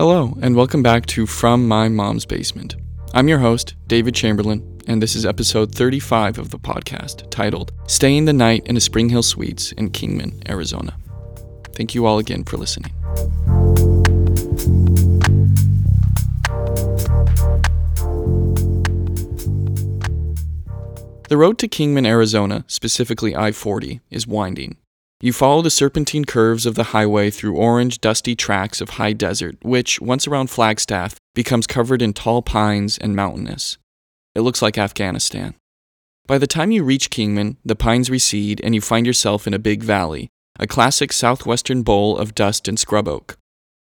Hello, and welcome back to From My Mom's Basement. I'm your host, David Chamberlain, and this is episode 35 of the podcast titled Staying the Night in a Spring Hill Suites in Kingman, Arizona. Thank you all again for listening. The road to Kingman, Arizona, specifically I 40, is winding. You follow the serpentine curves of the highway through orange, dusty tracts of high desert, which, once around Flagstaff, becomes covered in tall pines and mountainous. It looks like Afghanistan. By the time you reach Kingman, the pines recede and you find yourself in a big valley, a classic southwestern bowl of dust and scrub oak.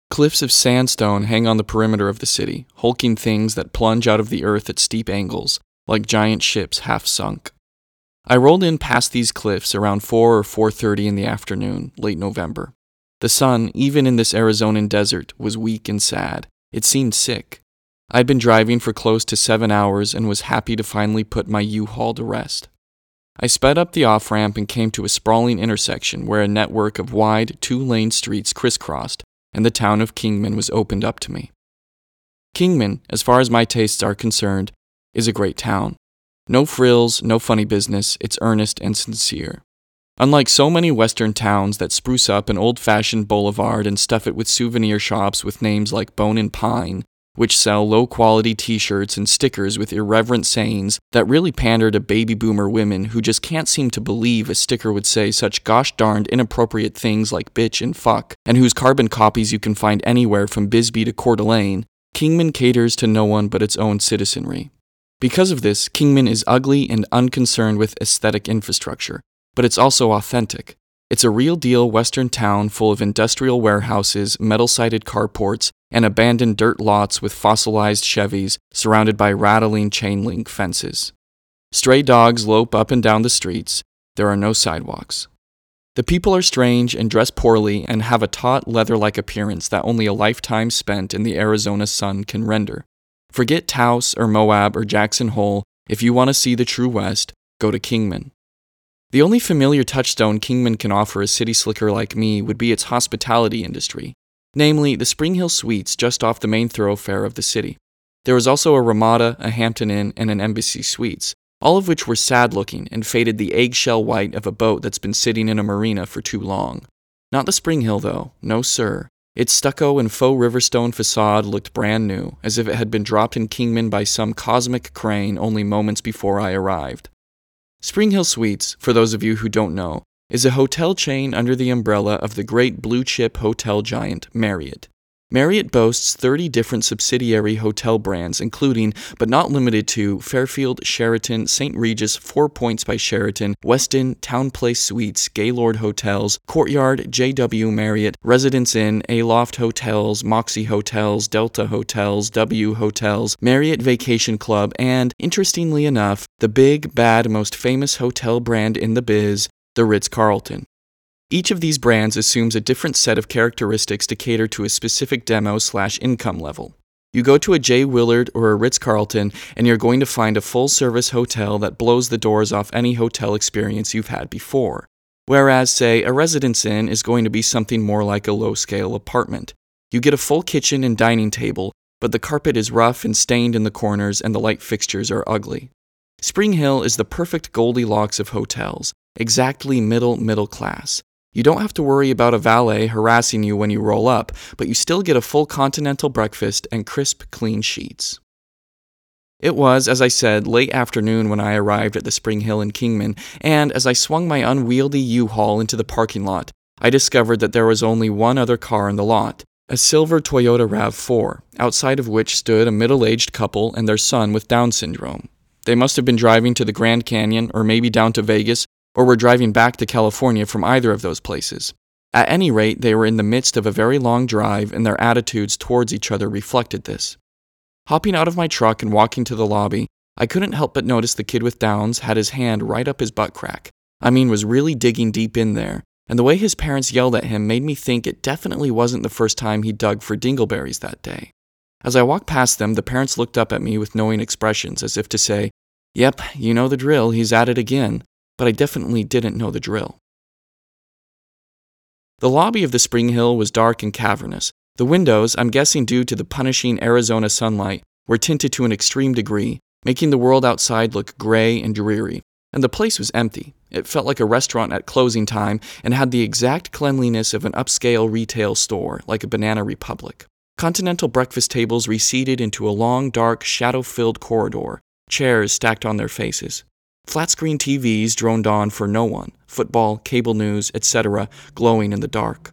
Cliffs of sandstone hang on the perimeter of the city, hulking things that plunge out of the earth at steep angles, like giant ships half sunk. I rolled in past these cliffs around 4 or 4:30 in the afternoon, late November. The sun, even in this Arizonan desert, was weak and sad. It seemed sick. I'd been driving for close to 7 hours and was happy to finally put my U-Haul to rest. I sped up the off-ramp and came to a sprawling intersection where a network of wide, two-lane streets crisscrossed and the town of Kingman was opened up to me. Kingman, as far as my tastes are concerned, is a great town. No frills, no funny business, it's earnest and sincere. Unlike so many Western towns that spruce up an old fashioned boulevard and stuff it with souvenir shops with names like Bone and Pine, which sell low quality t shirts and stickers with irreverent sayings that really pander to baby boomer women who just can't seem to believe a sticker would say such gosh darned inappropriate things like bitch and fuck, and whose carbon copies you can find anywhere from Bisbee to Coeur d'Alene, Kingman caters to no one but its own citizenry. Because of this, Kingman is ugly and unconcerned with aesthetic infrastructure, but it's also authentic. It's a real deal Western town full of industrial warehouses, metal sided carports, and abandoned dirt lots with fossilized Chevys surrounded by rattling chain link fences. Stray dogs lope up and down the streets. There are no sidewalks. The people are strange and dress poorly and have a taut leather like appearance that only a lifetime spent in the Arizona sun can render. Forget Taos or Moab or Jackson Hole. If you want to see the true West, go to Kingman. The only familiar touchstone Kingman can offer a city slicker like me would be its hospitality industry, namely the Spring Hill Suites just off the main thoroughfare of the city. There was also a Ramada, a Hampton Inn, and an Embassy Suites, all of which were sad looking and faded the eggshell white of a boat that's been sitting in a marina for too long. Not the Spring Hill, though, no sir. Its stucco and faux riverstone facade looked brand new, as if it had been dropped in Kingman by some cosmic crane only moments before I arrived. Spring Hill Suites, for those of you who don't know, is a hotel chain under the umbrella of the great blue chip hotel giant Marriott. Marriott boasts 30 different subsidiary hotel brands, including, but not limited to, Fairfield, Sheraton, St. Regis, Four Points by Sheraton, Westin, TownePlace Suites, Gaylord Hotels, Courtyard, JW Marriott, Residence Inn, Aloft Hotels, Moxy Hotels, Delta Hotels, W Hotels, Marriott Vacation Club, and, interestingly enough, the big, bad, most famous hotel brand in the biz, the Ritz Carlton. Each of these brands assumes a different set of characteristics to cater to a specific demo slash income level. You go to a J. Willard or a Ritz Carlton, and you're going to find a full service hotel that blows the doors off any hotel experience you've had before. Whereas, say, a Residence Inn is going to be something more like a low scale apartment. You get a full kitchen and dining table, but the carpet is rough and stained in the corners, and the light fixtures are ugly. Spring Hill is the perfect Goldilocks of hotels, exactly middle middle class. You don't have to worry about a valet harassing you when you roll up, but you still get a full continental breakfast and crisp, clean sheets. It was, as I said, late afternoon when I arrived at the Spring Hill in Kingman, and as I swung my unwieldy U Haul into the parking lot, I discovered that there was only one other car in the lot a silver Toyota RAV4, outside of which stood a middle aged couple and their son with Down syndrome. They must have been driving to the Grand Canyon or maybe down to Vegas or were driving back to California from either of those places. At any rate, they were in the midst of a very long drive, and their attitudes towards each other reflected this. Hopping out of my truck and walking to the lobby, I couldn't help but notice the kid with Downs had his hand right up his butt crack. I mean, was really digging deep in there, and the way his parents yelled at him made me think it definitely wasn't the first time he dug for dingleberries that day. As I walked past them, the parents looked up at me with knowing expressions, as if to say, Yep, you know the drill, he's at it again but I definitely didn't know the drill. The lobby of the Spring Hill was dark and cavernous. The windows, I'm guessing due to the punishing Arizona sunlight, were tinted to an extreme degree, making the world outside look gray and dreary. And the place was empty. It felt like a restaurant at closing time and had the exact cleanliness of an upscale retail store, like a Banana Republic. Continental breakfast tables receded into a long, dark, shadow filled corridor, chairs stacked on their faces. Flat screen TVs droned on for no one, football, cable news, etc., glowing in the dark.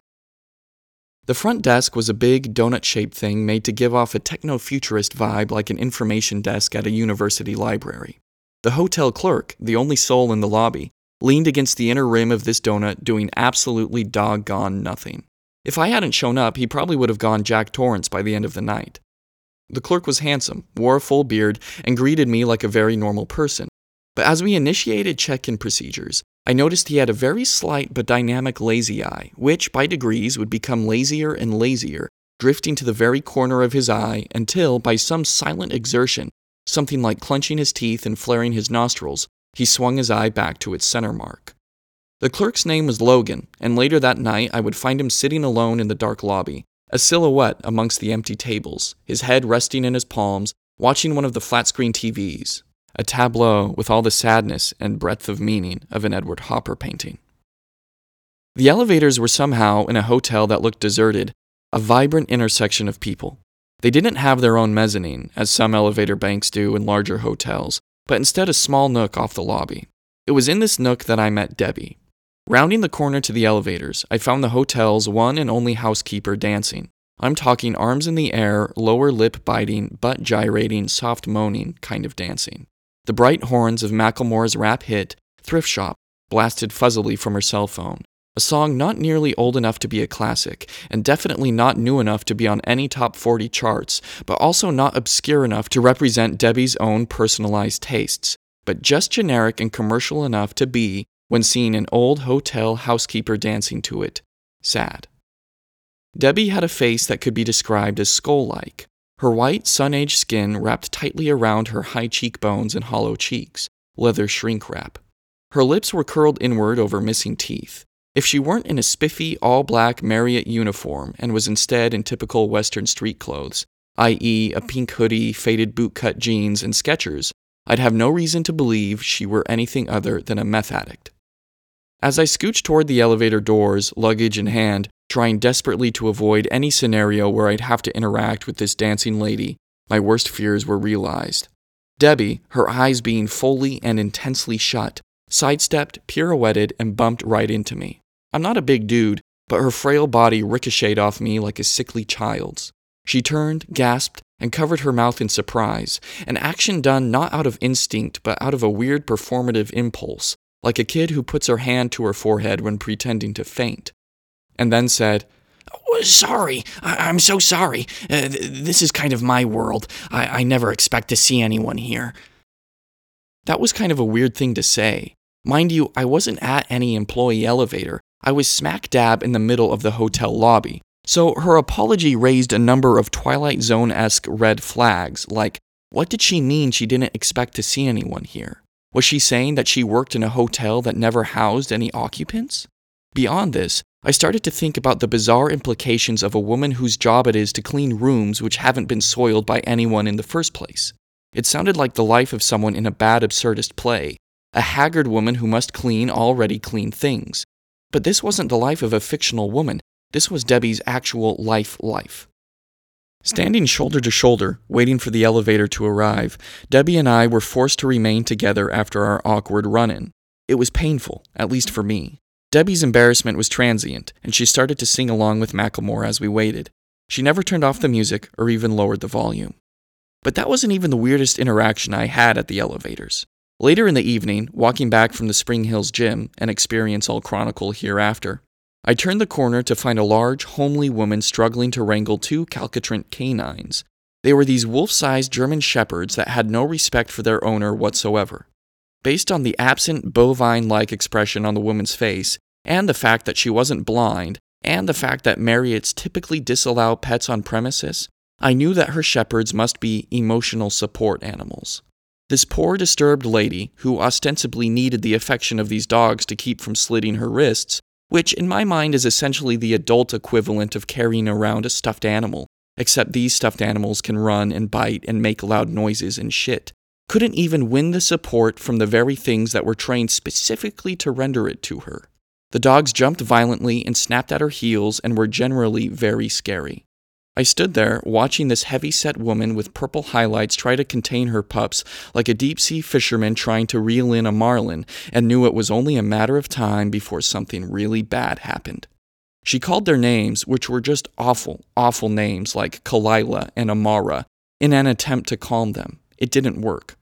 The front desk was a big, donut shaped thing made to give off a techno futurist vibe like an information desk at a university library. The hotel clerk, the only soul in the lobby, leaned against the inner rim of this donut doing absolutely doggone nothing. If I hadn't shown up, he probably would have gone Jack Torrance by the end of the night. The clerk was handsome, wore a full beard, and greeted me like a very normal person. But as we initiated check in procedures, I noticed he had a very slight but dynamic lazy eye, which by degrees would become lazier and lazier, drifting to the very corner of his eye until, by some silent exertion, something like clenching his teeth and flaring his nostrils, he swung his eye back to its center mark. The clerk's name was Logan, and later that night I would find him sitting alone in the dark lobby, a silhouette amongst the empty tables, his head resting in his palms, watching one of the flat screen TVs, a tableau with all the sadness and breadth of meaning of an Edward Hopper painting. The elevators were somehow in a hotel that looked deserted, a vibrant intersection of people. They didn't have their own mezzanine, as some elevator banks do in larger hotels, but instead a small nook off the lobby. It was in this nook that I met Debbie. Rounding the corner to the elevators, I found the hotel's one and only housekeeper dancing. I'm talking arms in the air, lower lip biting, butt gyrating, soft moaning kind of dancing. The bright horns of Macklemore's rap hit, Thrift Shop, blasted fuzzily from her cell phone. A song not nearly old enough to be a classic, and definitely not new enough to be on any top 40 charts, but also not obscure enough to represent Debbie's own personalized tastes, but just generic and commercial enough to be, when seeing an old hotel housekeeper dancing to it, sad. Debbie had a face that could be described as skull like, her white, sun aged skin wrapped tightly around her high cheekbones and hollow cheeks, leather shrink wrap. Her lips were curled inward over missing teeth. If she weren't in a spiffy, all black Marriott uniform and was instead in typical Western street clothes, i.e., a pink hoodie, faded bootcut jeans, and Skechers, I'd have no reason to believe she were anything other than a meth addict. As I scooched toward the elevator doors, luggage in hand, trying desperately to avoid any scenario where I'd have to interact with this dancing lady, my worst fears were realized. Debbie, her eyes being fully and intensely shut, sidestepped, pirouetted, and bumped right into me. I'm not a big dude, but her frail body ricocheted off me like a sickly child's. She turned, gasped, and covered her mouth in surprise, an action done not out of instinct, but out of a weird performative impulse, like a kid who puts her hand to her forehead when pretending to faint and then said, oh, Sorry, I- am so sorry. Uh, th- this is kind of my world. I-, I never expect to see anyone here. That was kind of a weird thing to say. Mind you, I wasn't at any employee elevator. I was smack dab in the middle of the hotel lobby. So her apology raised a number of Twilight Zone esque red flags, like, what did she mean she didn't expect to see anyone here? Was she saying that she worked in a hotel that never housed any occupants? Beyond this, I started to think about the bizarre implications of a woman whose job it is to clean rooms which haven't been soiled by anyone in the first place. It sounded like the life of someone in a bad absurdist play, a haggard woman who must clean already clean things. But this wasn't the life of a fictional woman, this was Debbie's actual life life. Standing shoulder to shoulder, waiting for the elevator to arrive, Debbie and I were forced to remain together after our awkward run in. It was painful, at least for me. Debbie's embarrassment was transient, and she started to sing along with Macklemore as we waited. She never turned off the music or even lowered the volume. But that wasn't even the weirdest interaction I had at the elevators. Later in the evening, walking back from the Spring Hills gym, an experience I'll chronicle hereafter, I turned the corner to find a large, homely woman struggling to wrangle two calcitrant canines. They were these wolf sized German shepherds that had no respect for their owner whatsoever. Based on the absent bovine like expression on the woman's face, and the fact that she wasn't blind, and the fact that Marriotts typically disallow pets on premises, I knew that her shepherds must be emotional support animals. This poor, disturbed lady, who ostensibly needed the affection of these dogs to keep from slitting her wrists, which in my mind is essentially the adult equivalent of carrying around a stuffed animal, except these stuffed animals can run and bite and make loud noises and shit, couldn't even win the support from the very things that were trained specifically to render it to her. The dogs jumped violently and snapped at her heels and were generally very scary. I stood there watching this heavy set woman with purple highlights try to contain her pups like a deep sea fisherman trying to reel in a marlin and knew it was only a matter of time before something really bad happened. She called their names, which were just awful, awful names like Kalila and Amara, in an attempt to calm them. It didn't work.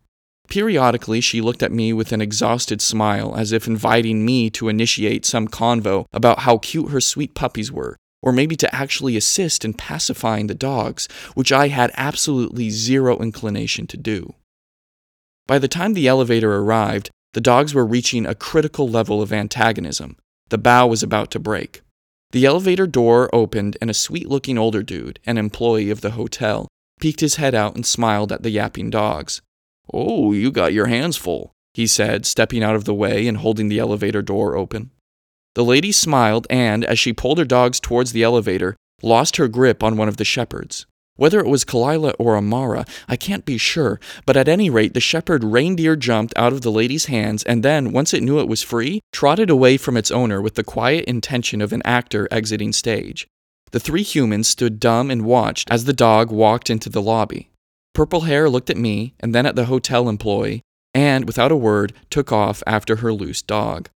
Periodically, she looked at me with an exhausted smile, as if inviting me to initiate some convo about how cute her sweet puppies were, or maybe to actually assist in pacifying the dogs, which I had absolutely zero inclination to do. By the time the elevator arrived, the dogs were reaching a critical level of antagonism. The bough was about to break. The elevator door opened, and a sweet looking older dude, an employee of the hotel, peeked his head out and smiled at the yapping dogs. Oh, you got your hands full, he said, stepping out of the way and holding the elevator door open. The lady smiled and, as she pulled her dogs towards the elevator, lost her grip on one of the shepherds. Whether it was Kalila or Amara, I can't be sure, but at any rate, the shepherd reindeer jumped out of the lady's hands and then, once it knew it was free, trotted away from its owner with the quiet intention of an actor exiting stage. The three humans stood dumb and watched as the dog walked into the lobby. Purple Hair looked at me and then at the hotel employee, and, without a word, took off after her loose dog.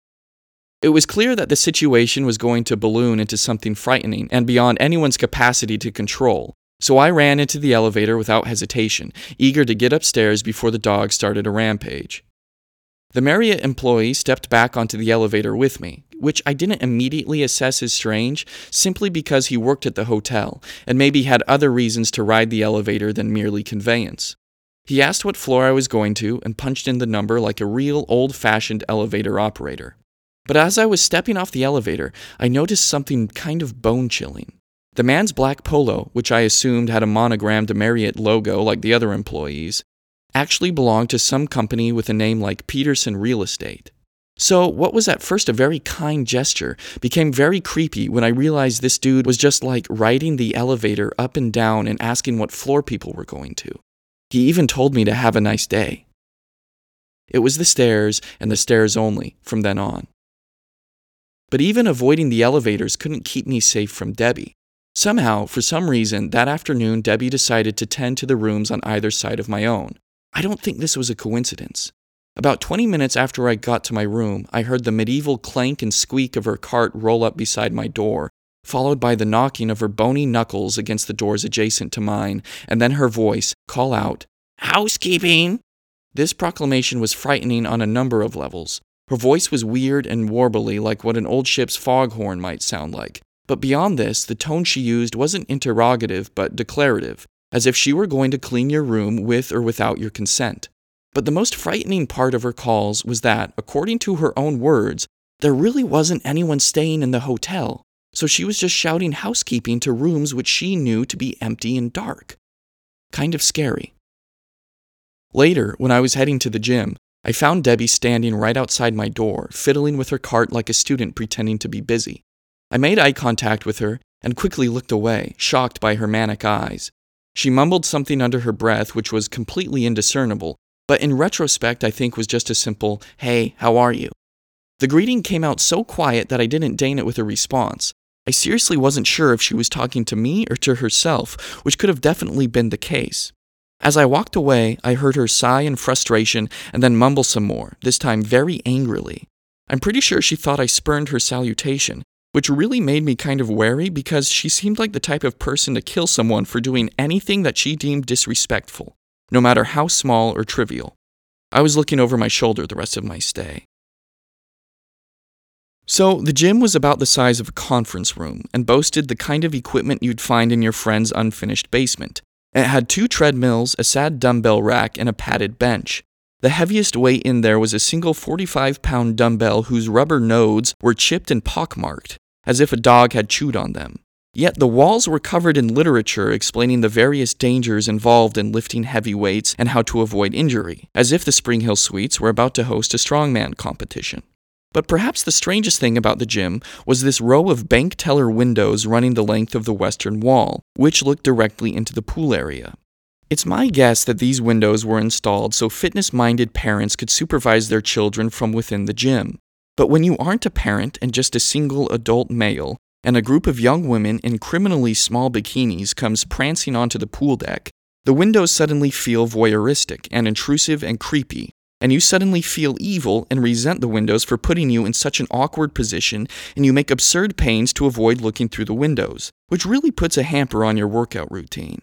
It was clear that the situation was going to balloon into something frightening and beyond anyone's capacity to control, so I ran into the elevator without hesitation, eager to get upstairs before the dog started a rampage. The Marriott employee stepped back onto the elevator with me, which I didn't immediately assess as strange simply because he worked at the hotel and maybe had other reasons to ride the elevator than merely conveyance. He asked what floor I was going to and punched in the number like a real old fashioned elevator operator. But as I was stepping off the elevator, I noticed something kind of bone chilling. The man's black polo, which I assumed had a monogrammed Marriott logo like the other employees, actually belonged to some company with a name like Peterson Real Estate. So, what was at first a very kind gesture became very creepy when I realized this dude was just like riding the elevator up and down and asking what floor people were going to. He even told me to have a nice day. It was the stairs and the stairs only from then on. But even avoiding the elevators couldn't keep me safe from Debbie. Somehow, for some reason, that afternoon, Debbie decided to tend to the rooms on either side of my own. I don't think this was a coincidence. About 20 minutes after I got to my room, I heard the medieval clank and squeak of her cart roll up beside my door, followed by the knocking of her bony knuckles against the doors adjacent to mine, and then her voice call out, Housekeeping! This proclamation was frightening on a number of levels. Her voice was weird and warbly, like what an old ship's foghorn might sound like. But beyond this, the tone she used wasn't interrogative but declarative, as if she were going to clean your room with or without your consent. But the most frightening part of her calls was that, according to her own words, there really wasn't anyone staying in the hotel, so she was just shouting housekeeping to rooms which she knew to be empty and dark. Kind of scary. Later, when I was heading to the gym, I found Debbie standing right outside my door, fiddling with her cart like a student pretending to be busy. I made eye contact with her and quickly looked away, shocked by her manic eyes. She mumbled something under her breath, which was completely indiscernible, but in retrospect, I think was just a simple, Hey, how are you? The greeting came out so quiet that I didn't deign it with a response. I seriously wasn't sure if she was talking to me or to herself, which could have definitely been the case. As I walked away, I heard her sigh in frustration and then mumble some more, this time very angrily. I'm pretty sure she thought I spurned her salutation, which really made me kind of wary because she seemed like the type of person to kill someone for doing anything that she deemed disrespectful no matter how small or trivial. I was looking over my shoulder the rest of my stay. So, the gym was about the size of a conference room and boasted the kind of equipment you'd find in your friend's unfinished basement. It had two treadmills, a sad dumbbell rack, and a padded bench. The heaviest weight in there was a single 45 pound dumbbell whose rubber nodes were chipped and pockmarked, as if a dog had chewed on them. Yet the walls were covered in literature explaining the various dangers involved in lifting heavy weights and how to avoid injury, as if the Spring Hill Suites were about to host a strongman competition. But perhaps the strangest thing about the gym was this row of bank teller windows running the length of the western wall, which looked directly into the pool area. It's my guess that these windows were installed so fitness minded parents could supervise their children from within the gym. But when you aren't a parent and just a single adult male, and a group of young women in criminally small bikinis comes prancing onto the pool deck, the windows suddenly feel voyeuristic and intrusive and creepy, and you suddenly feel evil and resent the windows for putting you in such an awkward position, and you make absurd pains to avoid looking through the windows, which really puts a hamper on your workout routine.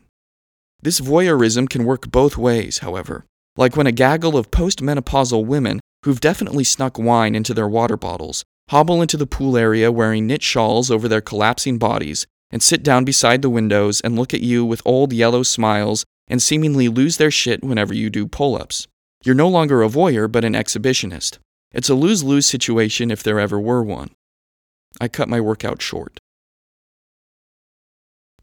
This voyeurism can work both ways, however, like when a gaggle of postmenopausal women who've definitely snuck wine into their water bottles hobble into the pool area wearing knit shawls over their collapsing bodies and sit down beside the windows and look at you with old yellow smiles and seemingly lose their shit whenever you do pull ups. You're no longer a voyeur, but an exhibitionist. It's a lose lose situation if there ever were one. I cut my workout short.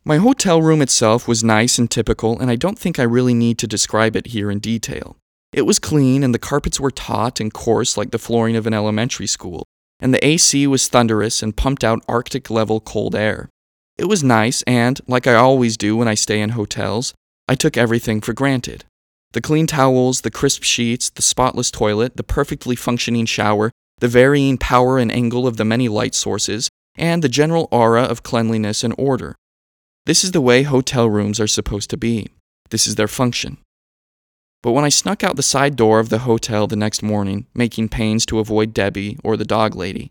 My hotel room itself was nice and typical, and I don't think I really need to describe it here in detail. It was clean, and the carpets were taut and coarse like the flooring of an elementary school, and the AC was thunderous and pumped out Arctic level cold air. It was nice, and, like I always do when I stay in hotels, I took everything for granted. The clean towels, the crisp sheets, the spotless toilet, the perfectly functioning shower, the varying power and angle of the many light sources, and the general aura of cleanliness and order. This is the way hotel rooms are supposed to be. This is their function. But when I snuck out the side door of the hotel the next morning, making pains to avoid Debbie or the dog lady,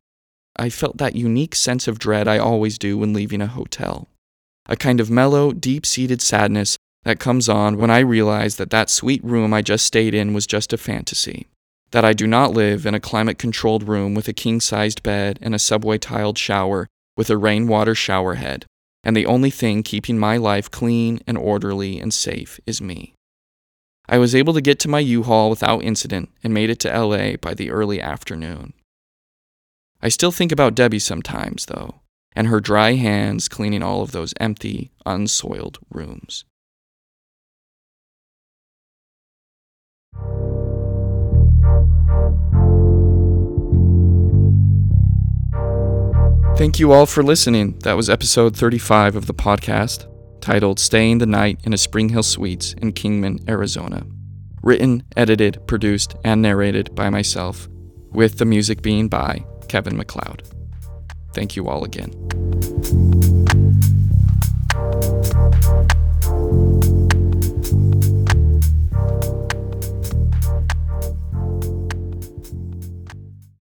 I felt that unique sense of dread I always do when leaving a hotel. A kind of mellow, deep seated sadness that comes on when I realize that that sweet room I just stayed in was just a fantasy. That I do not live in a climate controlled room with a king sized bed and a subway tiled shower with a rainwater shower head, and the only thing keeping my life clean and orderly and safe is me. I was able to get to my U Haul without incident and made it to LA by the early afternoon. I still think about Debbie sometimes, though, and her dry hands cleaning all of those empty, unsoiled rooms. Thank you all for listening. That was episode 35 of the podcast, titled Staying the Night in a Spring Hill Suites in Kingman, Arizona. Written, edited, produced, and narrated by myself, with the music being by Kevin MacLeod. Thank you all again.